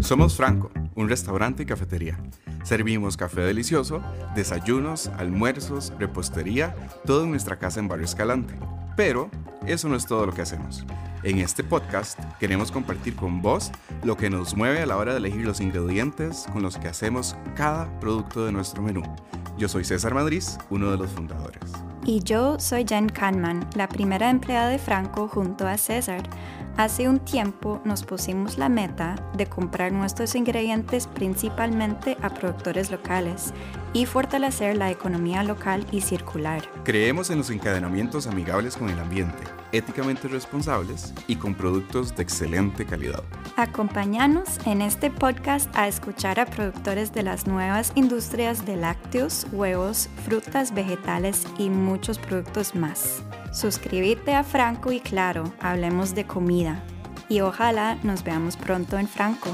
Somos Franco, un restaurante y cafetería. Servimos café delicioso, desayunos, almuerzos, repostería, todo en nuestra casa en Barrio Escalante. Pero eso no es todo lo que hacemos. En este podcast queremos compartir con vos lo que nos mueve a la hora de elegir los ingredientes con los que hacemos cada producto de nuestro menú. Yo soy César Madrid, uno de los fundadores. Y yo soy Jen Kahneman, la primera empleada de Franco junto a César. Hace un tiempo nos pusimos la meta de comprar nuestros ingredientes principalmente a productores locales y fortalecer la economía local y circular. Creemos en los encadenamientos amigables con el ambiente, éticamente responsables y con productos de excelente calidad. Acompáñanos en este podcast a escuchar a productores de las nuevas industrias de lácteos, huevos, frutas, vegetales y muchos productos más. Suscríbete a Franco y claro, hablemos de comida. Y ojalá nos veamos pronto en Franco.